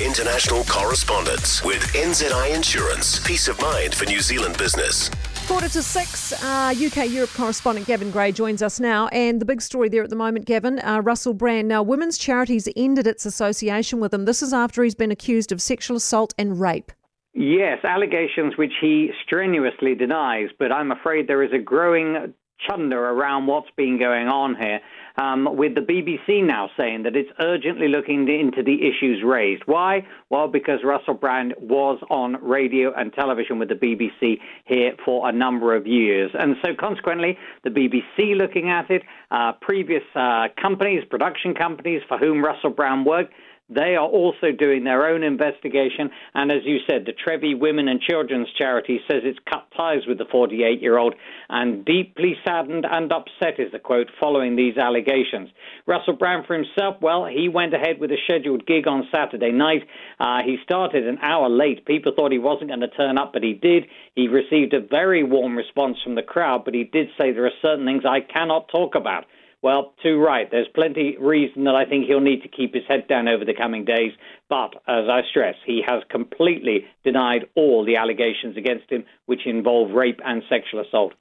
international correspondence with NZI Insurance. Peace of mind for New Zealand business. Quarter to six, uh, UK Europe correspondent Gavin Grey joins us now. And the big story there at the moment, Gavin, uh, Russell Brand. Now, Women's Charities ended its association with him. This is after he's been accused of sexual assault and rape. Yes, allegations which he strenuously denies, but I'm afraid there is a growing chunder around what's been going on here, um, with the BBC now saying that it's urgently looking into the issues raised. Why? Well, because Russell Brand was on radio and television with the BBC here for a number of years. And so, consequently, the BBC looking at it, uh, previous uh, companies, production companies for whom Russell Brand worked, they are also doing their own investigation. And as you said, the Trevi Women and Children's Charity says it's cut ties with the 48 year old and deeply saddened and upset is the quote following these allegations. Russell Brand for himself, well, he went ahead with a scheduled gig on Saturday night. Uh, he started an hour late. People thought he wasn't going to turn up, but he did. He received a very warm response from the crowd, but he did say there are certain things I cannot talk about. Well, too right. There's plenty reason that I think he'll need to keep his head down over the coming days. But as I stress, he has completely denied all the allegations against him, which involve rape and sexual assault.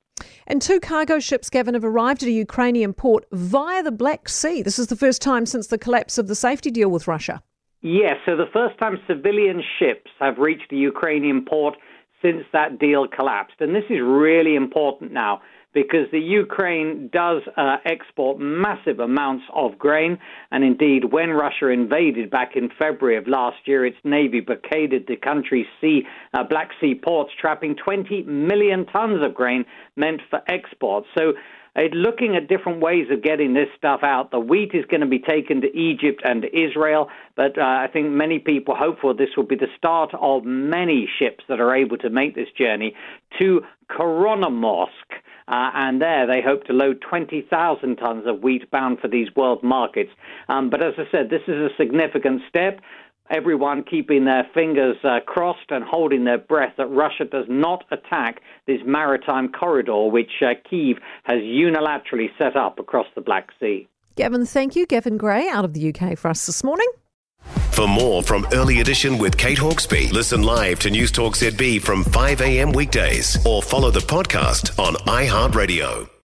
And two cargo ships, Gavin, have arrived at a Ukrainian port via the Black Sea. This is the first time since the collapse of the safety deal with Russia. Yes, so the first time civilian ships have reached a Ukrainian port since that deal collapsed. And this is really important now because the Ukraine does uh, export massive amounts of grain. And indeed, when Russia invaded back in February of last year, its navy blockaded the country's sea, uh, Black Sea ports, trapping 20 million tons of grain meant for export. So looking at different ways of getting this stuff out. The wheat is going to be taken to Egypt and Israel, but uh, I think many people hope for this will be the start of many ships that are able to make this journey to Chornomorsk. Uh, and there they hope to load 20,000 tons of wheat bound for these world markets. Um, but as I said, this is a significant step. Everyone keeping their fingers uh, crossed and holding their breath that Russia does not attack this maritime corridor which uh, Kiev has unilaterally set up across the Black Sea. Gavin, thank you. Gavin Grey out of the UK for us this morning. For more from Early Edition with Kate Hawkesby, listen live to News Talk ZB from 5 a.m. weekdays or follow the podcast on iHeartRadio.